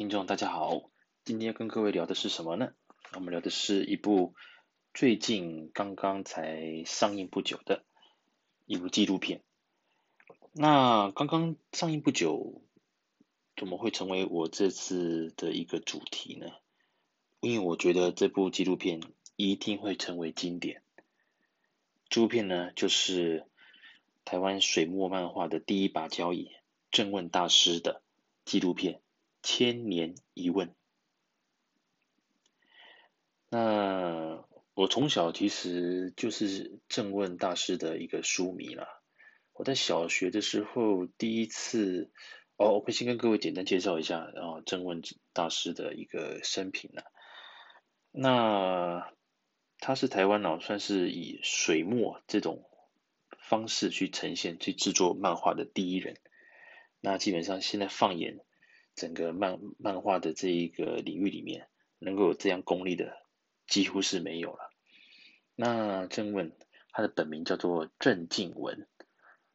听众，大家好，今天要跟各位聊的是什么呢？我们聊的是一部最近刚刚才上映不久的一部纪录片。那刚刚上映不久，怎么会成为我这次的一个主题呢？因为我觉得这部纪录片一定会成为经典。这部片呢，就是台湾水墨漫画的第一把交椅郑问大师的纪录片。千年一问。那我从小其实就是郑问大师的一个书迷啦。我在小学的时候第一次，哦，我可以先跟各位简单介绍一下，然后郑问大师的一个生平呢。那他是台湾哦，算是以水墨这种方式去呈现、去制作漫画的第一人。那基本上现在放眼。整个漫漫画的这一个领域里面，能够有这样功力的，几乎是没有了。那郑问，他的本名叫做郑静文，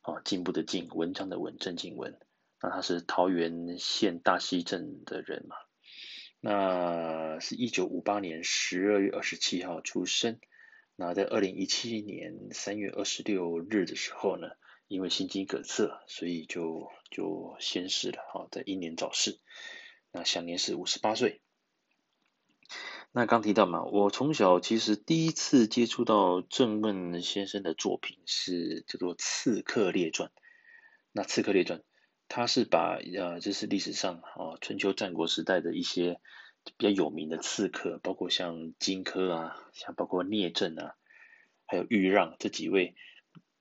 哦，进步的进，文章的文，郑静文。那他是桃园县大溪镇的人嘛？那是一九五八年十二月二十七号出生。那在二零一七年三月二十六日的时候呢，因为心肌梗塞，所以就就先逝了，好，在英年早逝。那享年是五十八岁。那刚提到嘛，我从小其实第一次接触到郑问先生的作品是叫做《刺客列传》。那《刺客列传》，他是把呃，这是历史上啊春秋战国时代的一些比较有名的刺客，包括像荆轲啊，像包括聂政啊，还有豫让这几位。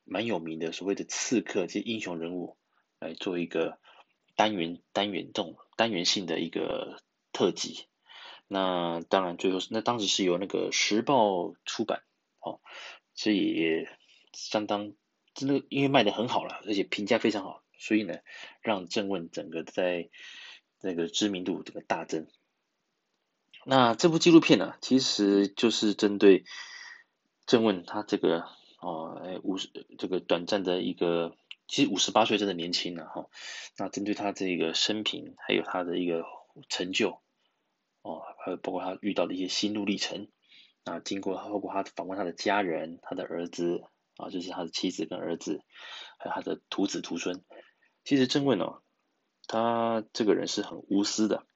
蛮有名的所谓的刺客，这些英雄人物来做一个单元、单元动单元性的一个特辑。那当然最后那当时是由那个时报出版，哦，所以相当真的因为卖得很好了，而且评价非常好，所以呢让郑问整个在那个知名度这个大增。那这部纪录片呢，其实就是针对郑问他这个。哦，哎，五十这个短暂的一个，其实五十八岁真的年轻了哈。那针对他这个生平，还有他的一个成就，哦，还有包括他遇到的一些心路历程，啊，经过包括他访问他的家人、他的儿子啊，就是他的妻子跟儿子，还有他的徒子徒孙。其实郑问哦，他这个人是很无私的。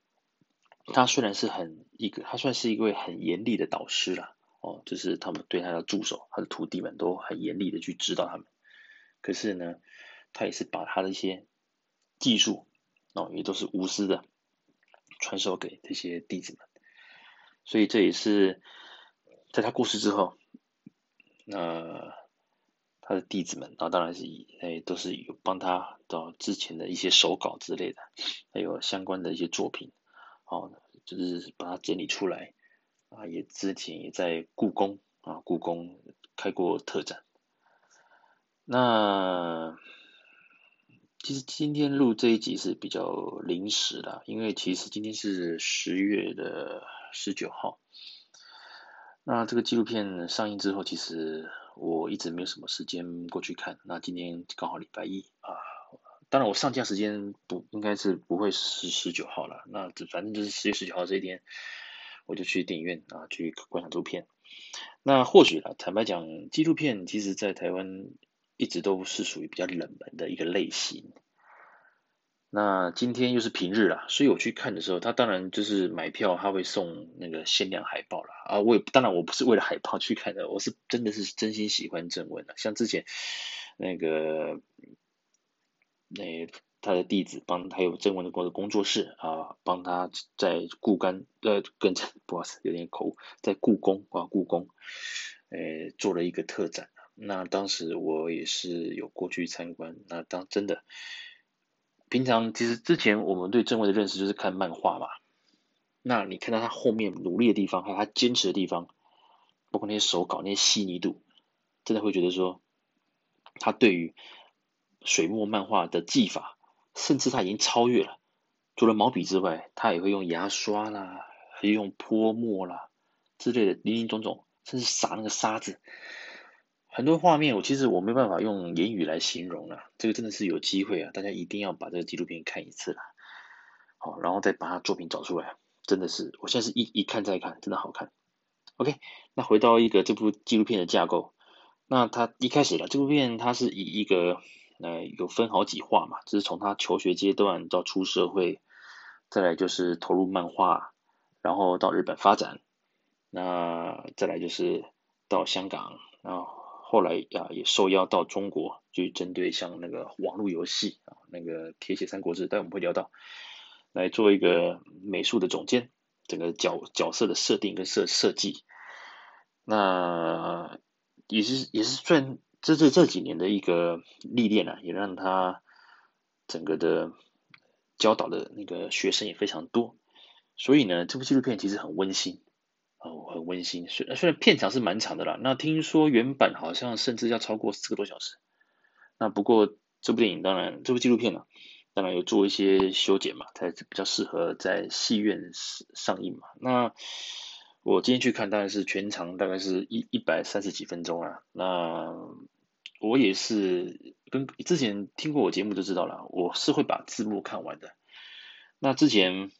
他虽然是很一个，他算是一位很严厉的导师了。哦，就是他们对他的助手，他的徒弟们都很严厉的去指导他们。可是呢，他也是把他的一些技术，哦，也都是无私的传授给这些弟子们。所以这也是在他过世之后，那、他的弟子们啊，当然是以哎都是有帮他到之前的一些手稿之类的，还有相关的一些作品，哦，就是把它整理出来。啊，也之前也在故宫啊，故宫开过特展。那其实今天录这一集是比较临时的，因为其实今天是十月的十九号。那这个纪录片上映之后，其实我一直没有什么时间过去看。那今天刚好礼拜一啊，当然我上架时间不应该是不会是十九号了。那反正就是十月十九号这一天。我就去电影院啊，去观赏这部片。那或许啦，坦白讲，纪录片其实在台湾一直都是属于比较冷门的一个类型。那今天又是平日啦，所以我去看的时候，他当然就是买票，他会送那个限量海报啦。啊。我也当然我不是为了海报去看的，我是真的是真心喜欢正文的。像之前那个那。他的弟子帮，他有郑文的工工作室啊，帮他在故宫呃，跟不好意思，有点口误，在故宫啊，故宫，诶，做了一个特展。那当时我也是有过去参观。那当真的，平常其实之前我们对郑问的认识就是看漫画嘛。那你看到他后面努力的地方，还有他坚持的地方，包括那些手稿那些细腻度，真的会觉得说，他对于水墨漫画的技法。甚至他已经超越了，除了毛笔之外，他也会用牙刷啦，还用泼墨啦之类的林林总总，甚至撒那个沙子，很多画面我其实我没办法用言语来形容了。这个真的是有机会啊，大家一定要把这个纪录片看一次啦。好，然后再把他作品找出来，真的是，我现在是一一看再看，真的好看。OK，那回到一个这部纪录片的架构，那他一开始了，这部片它是以一个那有分好几话嘛，就是从他求学阶段到出社会，再来就是投入漫画，然后到日本发展，那再来就是到香港，然后。后来啊，也受邀到中国，就针对像那个网络游戏啊，那个《铁血三国志》，待我们会聊到，来做一个美术的总监，整个角角色的设定跟设设计，那也是也是算这这这几年的一个历练啊，也让他整个的教导的那个学生也非常多，所以呢，这部纪录片其实很温馨。哦，很温馨。虽虽然片长是蛮长的啦，那听说原版好像甚至要超过四个多小时。那不过这部电影当然，这部纪录片呢、啊，当然有做一些修剪嘛，才比较适合在戏院上映嘛。那我今天去看，大概是全长大概是一一百三十几分钟啊。那我也是跟之前听过我节目就知道了，我是会把字幕看完的。那之前。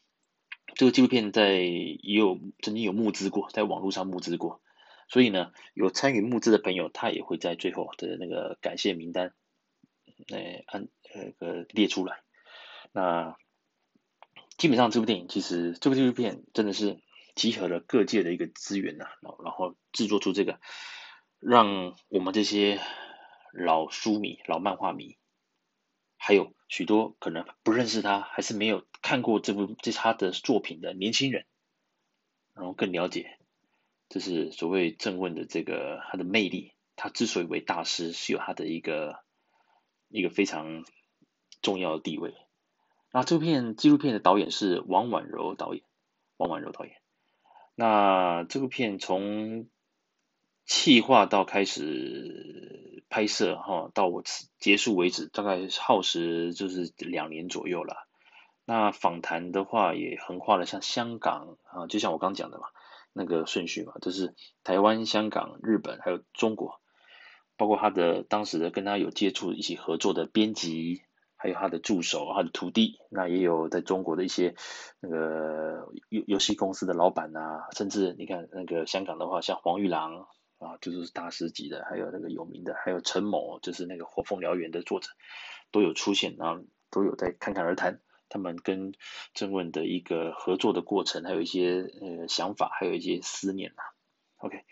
这个纪录片在也有曾经有募资过，在网络上募资过，所以呢，有参与募资的朋友，他也会在最后的那个感谢名单，按那个列出来。那基本上这部电影其实这部纪录片真的是集合了各界的一个资源呐，然后制作出这个，让我们这些老书迷、老漫画迷，还有。许多可能不认识他，还是没有看过这部这他的作品的年轻人，然后更了解，这是所谓正问的这个他的魅力。他之所以为大师，是有他的一个一个非常重要的地位。那这部片纪录片的导演是王婉柔导演，王婉柔导演。那这部片从企划到开始拍摄哈，到我结束为止，大概耗时就是两年左右了。那访谈的话也横跨了像香港啊，就像我刚讲的嘛，那个顺序嘛，就是台湾、香港、日本还有中国，包括他的当时的跟他有接触一起合作的编辑，还有他的助手、他的徒弟，那也有在中国的一些那个游游戏公司的老板啊，甚至你看那个香港的话，像黄玉郎。啊，就是大师级的，还有那个有名的，还有陈某，就是那个《火凤燎原》的作者，都有出现，然后都有在侃侃而谈，他们跟郑问的一个合作的过程，还有一些呃想法，还有一些思念呐。OK，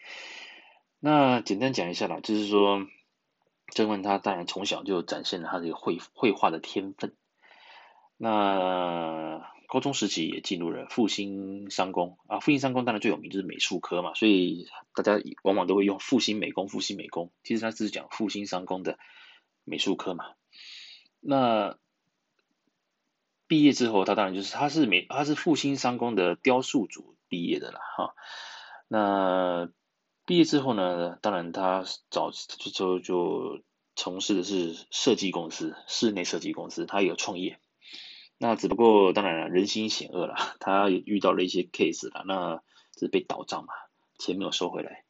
那简单讲一下啦，就是说郑问他当然从小就展现了他这个绘绘画的天分，那。高中时期也进入了复兴商工啊，复兴商工当然最有名就是美术科嘛，所以大家往往都会用复兴美工、复兴美工，其实他是讲复兴商工的美术科嘛。那毕业之后，他当然就是他是美，他是复兴商工的雕塑组毕业的了哈。那毕业之后呢，当然他早就就就从事的是设计公司，室内设计公司，他有创业。那只不过当然，人心险恶了，他遇到了一些 case 了，那是被倒账嘛，钱没有收回来。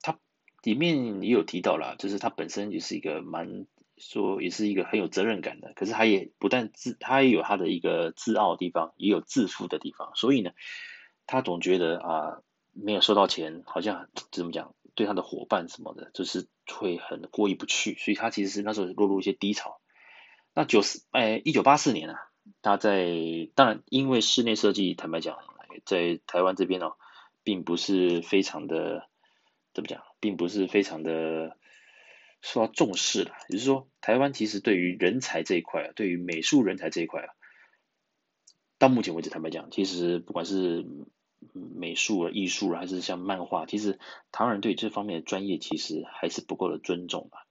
他里面也有提到了，就是他本身也是一个蛮说也是一个很有责任感的，可是他也不但自他也有他的一个自傲的地方，也有自负的地方，所以呢，他总觉得啊没有收到钱，好像 怎么讲，对他的伙伴什么的，就是会很过意不去，所以他其实是那时候落入一些低潮。那九四哎，一九八四年啊，他在当然因为室内设计，坦白讲，在台湾这边哦，并不是非常的怎么讲，并不是非常的受到重视了。也就是说，台湾其实对于人才这一块啊，对于美术人才这一块啊，到目前为止，坦白讲，其实不管是美术啊、艺术啊，还是像漫画，其实台湾人对这方面的专业其实还是不够的尊重吧。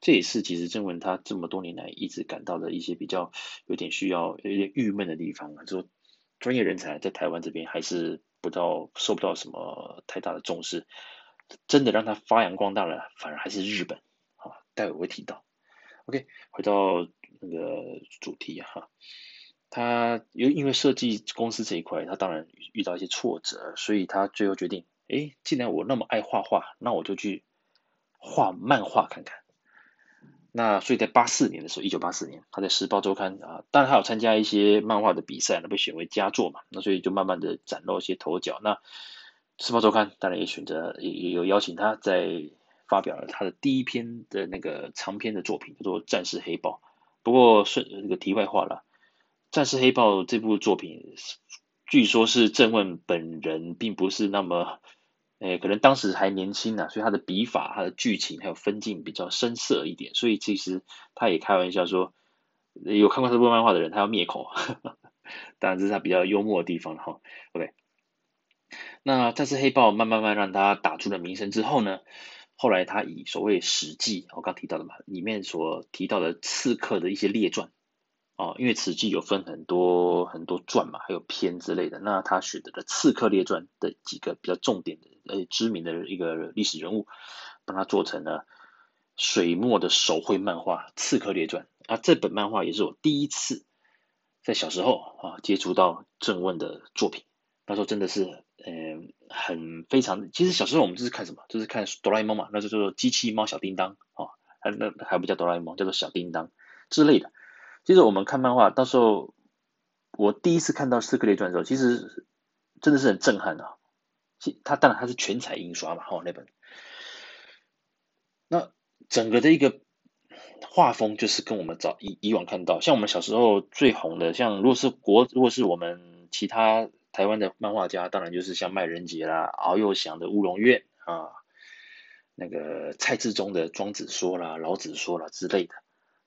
这也是其实郑文他这么多年来一直感到的一些比较有点需要有点郁闷的地方，就说专业人才在台湾这边还是不到受不到什么太大的重视，真的让他发扬光大了，反而还是日本啊，待会我会提到。OK，回到那个主题哈，他因因为设计公司这一块，他当然遇到一些挫折，所以他最后决定，哎，既然我那么爱画画，那我就去画漫画看看。那所以在八四年的时候，一九八四年，他在《时报周刊》啊，当然他有参加一些漫画的比赛，那被选为佳作嘛，那所以就慢慢的崭露一些头角。那《时报周刊》当然也选择也有邀请他，在发表了他的第一篇的那个长篇的作品，叫做《战士黑豹》。不过顺这个题外话了，《战士黑豹》这部作品，据说是郑问本人并不是那么。诶，可能当时还年轻呢、所以他的笔法、他的剧情还有分镜比较深色一点，所以其实他也开玩笑说，有看过这部漫画的人，他要灭口，当然这是他比较幽默的地方哈。OK，那战士黑豹慢慢慢让他打出了名声之后呢，后来他以所谓《史记》，我刚提到的嘛，里面所提到的刺客的一些列传。哦，因为《史记》有分很多很多传嘛，还有篇之类的。那他选择了《刺客列传》的几个比较重点的、呃知名的一个历史人物，帮他做成了水墨的手绘漫画《刺客列传》。啊，这本漫画也是我第一次在小时候啊接触到郑问的作品。那时候真的是，嗯、很非常。其实小时候我们就是看什么，就是看哆啦 A 梦嘛，那就叫做机器猫小叮当啊，还那还不叫哆啦 A 梦，叫做小叮当之类的。其实我们看漫画，到时候我第一次看到《刺客列传》的时候，其实真的是很震撼啊！其他当然它是全彩印刷嘛，哈那本。那整个的一个画风就是跟我们早以以往看到，像我们小时候最红的，像如果是国，如果是我们其他台湾的漫画家，当然就是像麦人杰啦、敖幼祥的《乌龙院》啊，那个蔡志忠的《庄子说》啦、《老子说》啦之类的。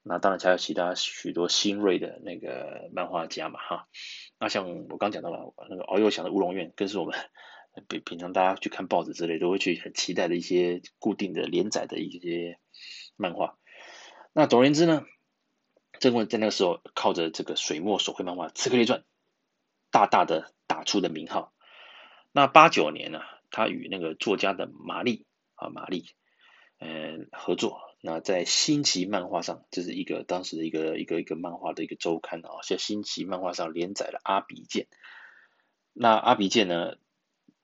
那当然还有其他许多新锐的那个漫画家嘛，哈。那像我刚讲到了那个敖幼祥的《乌龙院》，更是我们平平常大家去看报纸之类都会去很期待的一些固定的连载的一些漫画。那总而言之呢，郑问在那个时候靠着这个水墨手绘漫画《刺客列传》，大大的打出的名号。那八九年呢，他与那个作家的玛丽啊玛丽，嗯合作。那在新奇漫画上，这是一个当时的一个一个一个漫画的一个周刊啊，在新奇漫画上连载了《阿鼻剑》。那《阿鼻剑》呢，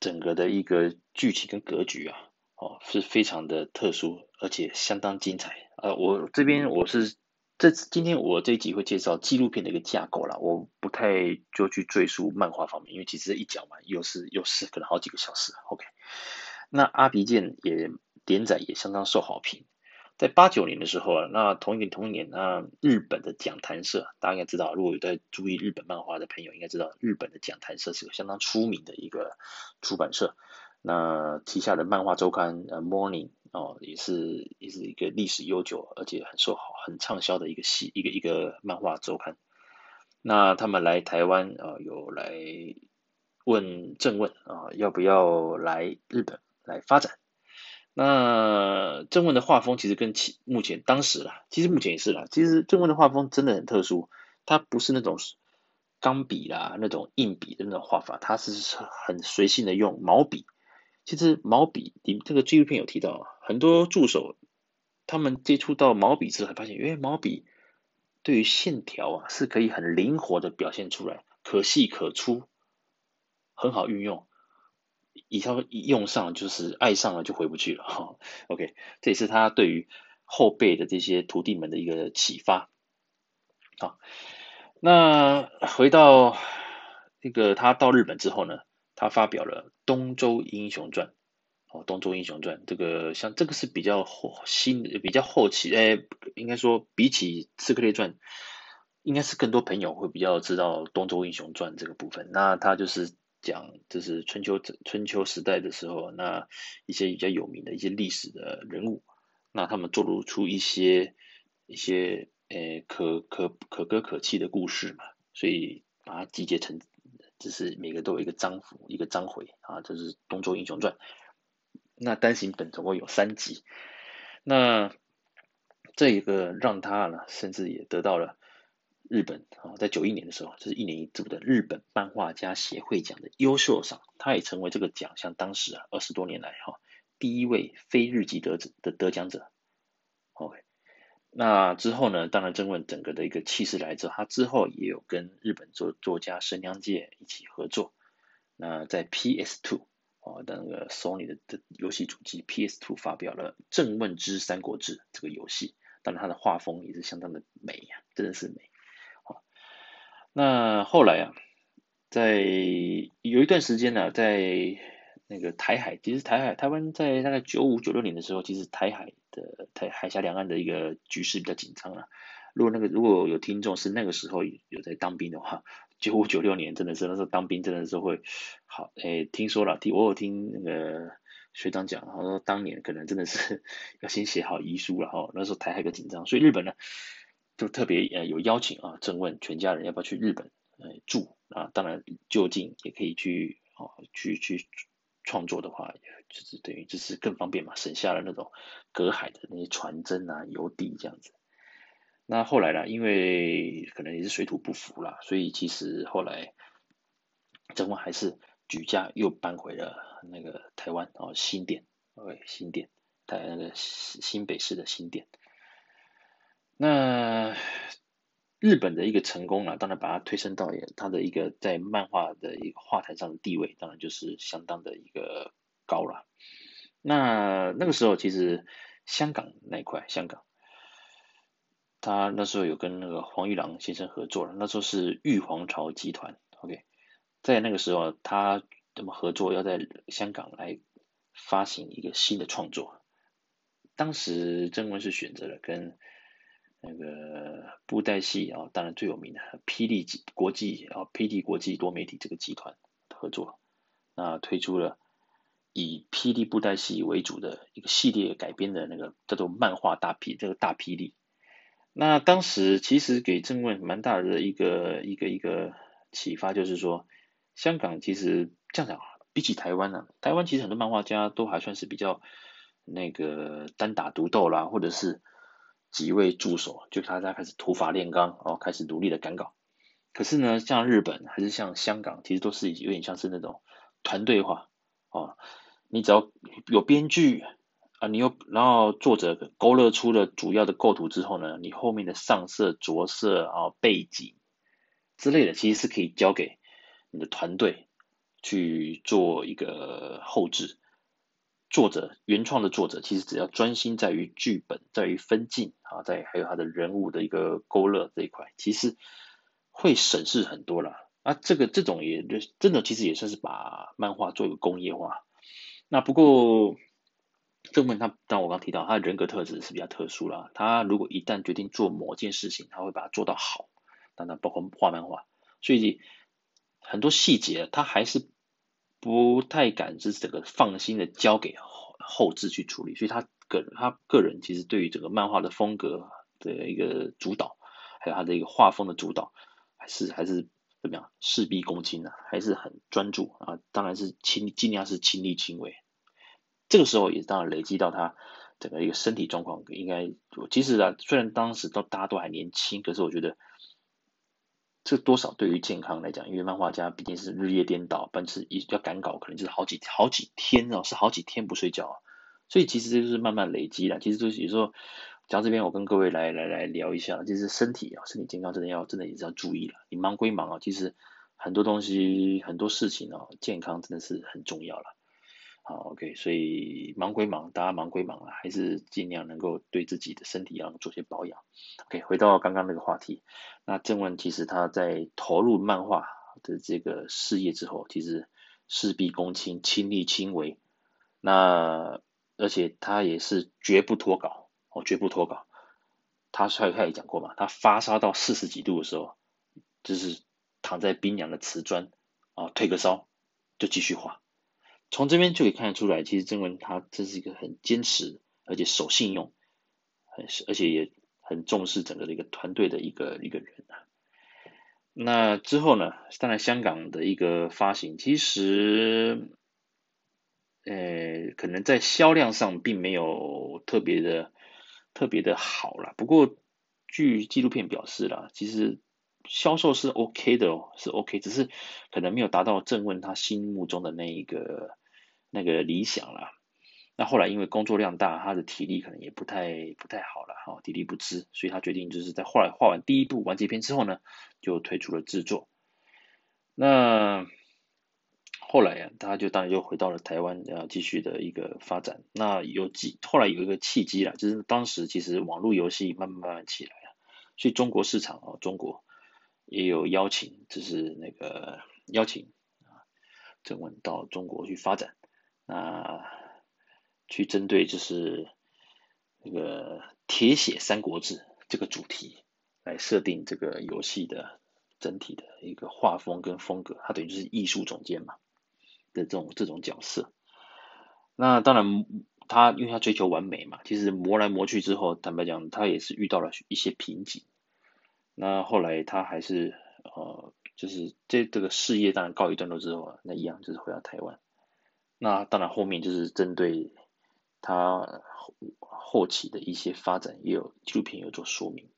整个的一个剧情跟格局啊，哦，是非常的特殊，而且相当精彩。呃，我这边我是这今天我这一集会介绍纪录片的一个架构啦，我不太就去赘述漫画方面，因为其实一讲完又是又是可能好几个小时。OK，那《阿鼻剑》也连载也相当受好评。在八九年的时候啊，那同一年同一年，那日本的讲谈社，大家应该知道，如果有在注意日本漫画的朋友，应该知道日本的讲谈社是个相当出名的一个出版社。那旗下的漫画周刊呃 Morning 哦，也是也是一个历史悠久而且很受好很畅销的一个系一个一个漫画周刊。那他们来台湾啊，有来问郑问啊，要不要来日本来发展？那郑问的画风其实跟其目前当时啦，其实目前也是啦。其实郑问的画风真的很特殊，他不是那种钢笔啦、那种硬笔的那种画法，他是很随性的用毛笔。其实毛笔，你这个纪录片有提到，很多助手他们接触到毛笔之后，发现，因为毛笔对于线条啊是可以很灵活的表现出来，可细可粗，很好运用。以后一用上就是爱上了就回不去了哈。OK，这也是他对于后辈的这些徒弟们的一个启发。好，那回到那个他到日本之后呢，他发表了《东周英雄传》哦，《东周英雄传》这个像这个是比较后新比较后期，哎，应该说比起《刺客列传》，应该是更多朋友会比较知道《东周英雄传》这个部分。那他就是。讲就是春秋春秋时代的时候，那一些比较有名的一些历史的人物，那他们做出出一些一些呃可可可歌可泣的故事嘛，所以把它集结成，就是每个都有一个章符一个章回啊，这、就是《东周英雄传》。那单行本总共有三集，那这一个让他呢，甚至也得到了。日本啊，在九一年的时候，这是一年一度的日本漫画家协会奖的优秀赏，他也成为这个奖项当时啊二十多年来哈第一位非日籍得者的得奖者。OK，那之后呢，当然郑问整个的一个气势来之后，他之后也有跟日本作作家神良介一起合作。那在 PS Two 哦的那个 Sony 的的游戏主机 PS Two 发表了《郑问之三国志》这个游戏。当然他的画风也是相当的美呀、真的是美。那后来啊，在有一段时间呢、啊，在那个台海，其实台海台湾在大概九五九六年的时候，其实台海的台海峡两岸的一个局势比较紧张了。如果那个如果有听众是那个时候有在当兵的话，九五九六年真的是那时候当兵真的是会好诶，听说了，听我有听那个学长讲，他说当年可能真的是 要先写好遗书了哈，那时候台海个紧张，所以日本呢就特别呃有邀请啊，郑问全家人要不要去日本呃住啊，当然就近也可以去哦去去创作的话，就是等于就是更方便嘛，省下了那种隔海的那些传真啊邮递这样子。那后来呢，因为可能也是水土不服啦，所以其实后来郑问还是举家又搬回了那个台湾哦，新店，OK，新店，在那个新北市的新店。那日本的一个成功啊，当然把它推升到他的一个在漫画的一个画坛上的地位，当然就是相当的一个高了。那那个时候其实香港那一块，香港。他那时候有跟那个黄玉郎先生合作了，那时候是玉皇朝集团，OK，在那个时候他怎么合作，要在香港来发行一个新的创作。当时曾文是选择了跟那个布袋戏啊，当然最有名的霹雳国际啊，霹雳国际多媒体这个集团合作，那推出了以霹雳布袋戏为主的一个系列改编的那个叫做漫画大霹这个大霹雳。那当时其实给郑问蛮大的一个一个一个启发，就是说，香港其实这样讲，比起台湾呢、啊，台湾其实很多漫画家都还算是比较那个单打独斗啦，或者是几位助手，就他在开始土法炼钢，哦，开始努力的赶稿。可是呢，像日本还是像香港，其实都是有点像是那种团队化，哦，你只要有编剧。啊，你又然后作者勾勒出了主要的构图之后呢，你后面的上色、着色啊、背景之类的，其实是可以交给你的团队去做一个后置。作者原创的作者其实只要专心在于剧本，在于分镜啊，在还有他的人物的一个勾勒这一块，其实会省事很多了。啊，这个这种也真的其实也算是把漫画做一个工业化。那不过。这部分他，当我刚提到他的人格特质是比较特殊啦。他如果一旦决定做某件事情，他会把它做到好。当然，包括画漫画，所以很多细节他还是不太敢，是整个放心的交给后后置去处理。所以他个人，他个人其实对于整个漫画的风格的一个主导，还有他的一个画风的主导，还是还是怎么样事必躬亲的，还是很专注啊。当然是亲，尽量是亲力亲为。这个时候也当然累积到他整个一个身体状况，应该其实啊，虽然当时都大家都还年轻，可是我觉得这多少对于健康来讲，因为漫画家毕竟是日夜颠倒，但是一要赶稿，可能就是好几好几天哦，是好几天不睡觉啊，所以其实就是慢慢累积了。其实就是有时候讲到这边，我跟各位来来来聊一下，就是身体啊，身体健康真的要真的也是要注意了。你忙归忙啊，其实很多东西很多事情哦，健康真的是很重要了。好，OK，所以忙归忙，大家忙归忙啊，还是尽量能够对自己的身体要做些保养。OK，回到刚刚那个话题，那郑问其实他在投入漫画的这个事业之后，其实事必躬亲，亲力亲为。那而且他也是绝不脱稿，哦，绝不脱稿。他他他也讲过嘛，他发烧到四十几度的时候，就是躺在冰凉的瓷砖啊，退个烧就继续画。从这边就可以看得出来，其实郑文他这是一个很坚持，而且守信用，很而且也很重视整个的一个团队的一个一个人啊。那之后呢，当然香港的一个发行，其实，呃，可能在销量上并没有特别的特别的好啦。不过据纪录片表示啦，其实。销售是 OK 的哦，是 OK，只是可能没有达到郑问他心目中的那一个那个理想啦。那后来因为工作量大，他的体力可能也不太不太好了哈，体力不支，所以他决定就是在后来画完第一部完结篇之后呢，就退出了制作。那后来啊，他就当然就回到了台湾啊，继续的一个发展。那有几后来有一个契机啦，就是当时其实网络游戏慢慢慢慢起来了，所以中国市场哦，中国也有邀请，就是那个邀请啊，郑问到中国去发展，啊去针对就是那个铁血三国志这个主题来设定这个游戏的整体的一个画风跟风格，他等于就是艺术总监嘛。的这种这种角色，那当然他因为他追求完美嘛，其实磨来磨去之后，坦白讲，他也是遇到了一些瓶颈。那后来他还是呃，就是这这个事业当然告一段落之后，那一样就是回到台湾。那当然后面就是针对他后后期的一些发展，也有纪录片有做说明。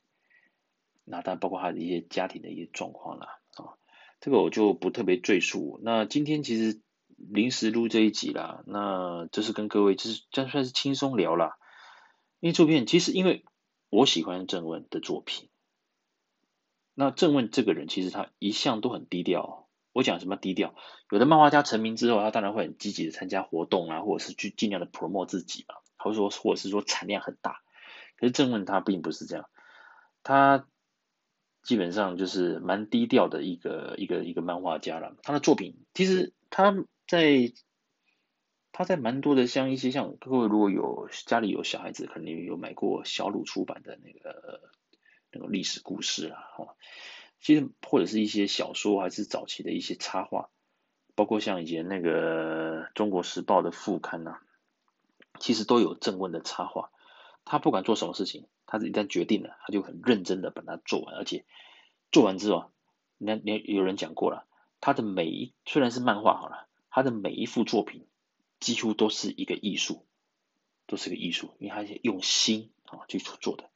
那当然包括他的一些家庭的一些状况啦，啊，这个我就不特别赘述。那今天其实。临时录这一集啦，那这是跟各位就是这算是轻松聊啦。因为这片其实因为我喜欢郑问的作品，那郑问这个人其实他一向都很低调。我讲什么低调？有的漫画家成名之后，他当然会很积极的参加活动啊，或者是去尽量的 promote 自己嘛，或者说或者是说产量很大。可是正问他并不是这样，他基本上就是蛮低调的一个一个一个漫画家了。他的作品其实他。在他在蛮多的像一些像各位如果有家里有小孩子，肯定有买过小鲁出版的那个那个历史故事啊，哈，其实或者是一些小说，还是早期的一些插画，包括像以前那个中国时报的副刊呐，其实都有郑问的插画。他不管做什么事情，他一旦决定了，他就很认真的把它做完，而且做完之后，那你有人讲过了，他的每一虽然是漫画好了。他的每一幅作品几乎都是一个艺术，都是个艺术，因为他用心啊去做的。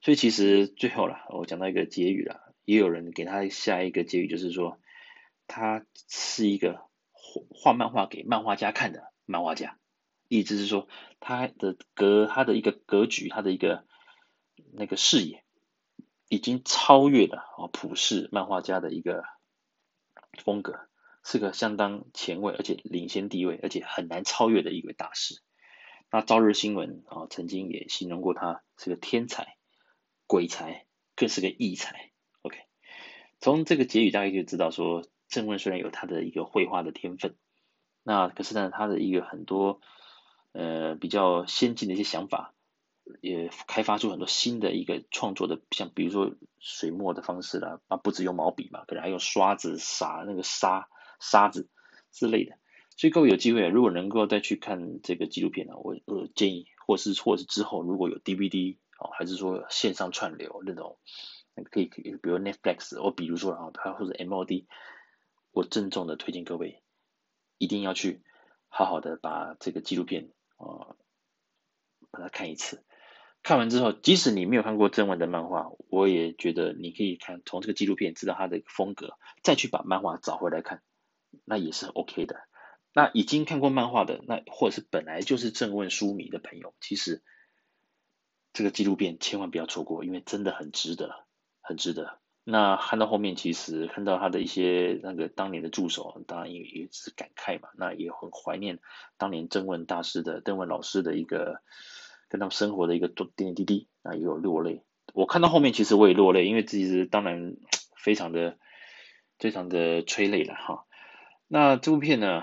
所以其实最后了，我讲到一个结语了，也有人给他下一个结语，就是说他是一个画漫画给漫画家看的漫画家，意思是说他的格他的一个格局，他的一个那个视野已经超越了啊普世漫画家的一个风格。是个相当前卫，而且领先地位，而且很难超越的一位大师。那朝日新闻啊，曾经也形容过他是个天才、鬼才，更是个异才。从这个结语大家就知道说，郑问虽然有他的一个绘画的天分，那可是呢，他的一个很多呃比较先进的一些想法，也开发出很多新的一个创作的，像比如说水墨的方式啦，啊，不只用毛笔嘛，可能还用刷子撒那个沙。沙子之类的，所以各位有机会，如果能够再去看这个纪录片呢，我呃建议，或是或是之后如果有 DVD 哦，还是说线上串流那种，可以可以，比如 Netflix，或比如说啊，它或者 MOD，我郑重的推荐各位一定要去好好的把这个纪录片啊把它看一次，看完之后，即使你没有看过正文的漫画，我也觉得你可以看从这个纪录片知道它的风格，再去把漫画找回来看。那也是 OK 的。那已经看过漫画的，那或者是本来就是正问书迷的朋友，其实这个纪录片千万不要错过，因为真的很值得，很值得。那看到后面，其实看到他的一些那个当年的助手，当然也也是感慨嘛。那也很怀念当年郑问大师的邓文老师的一个跟他们生活的一个点点滴滴，那也有落泪。我看到后面，其实我也落泪，因为其实当然非常的非常的催泪了哈。那这部片呢？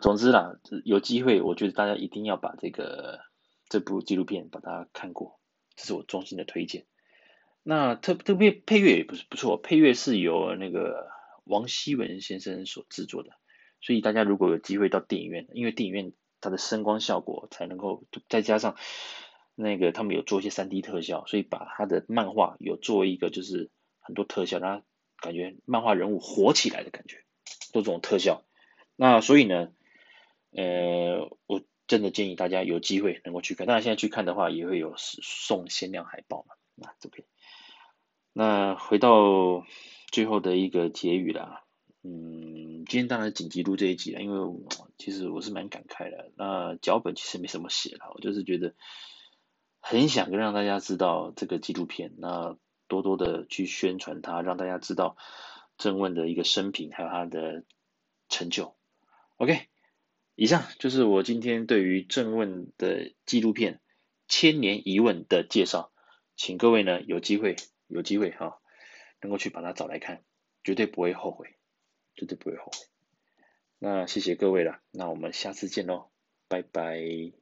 总之啦，有机会，我觉得大家一定要把这个这部纪录片把它看过，这是我衷心的推荐。那特特别配乐也不是不错，配乐是由那个王希文先生所制作的，所以大家如果有机会到电影院，因为电影院它的声光效果才能够，再加上那个他们有做一些 3D 特效，所以把他的漫画有做一个就是很多特效，让他感觉漫画人物活起来的感觉。做这种特效，那所以呢，呃，我真的建议大家有机会能够去看。当然现在去看的话，也会有送限量海报嘛，那这边。那回到最后的一个结语啦，嗯，今天当然紧急录这一集了，因为其实我是蛮感慨的。那脚本其实没什么写了，我就是觉得很想让大家知道这个纪录片，那多多的去宣传它，让大家知道。郑问的一个生平，还有他的成就。OK，以上就是我今天对于郑问的纪录片《千年疑问》的介绍，请各位呢有机会有机会哈，能够去把它找来看，绝对不会后悔，绝对不会后悔。那谢谢各位了，那我们下次见喽，拜拜。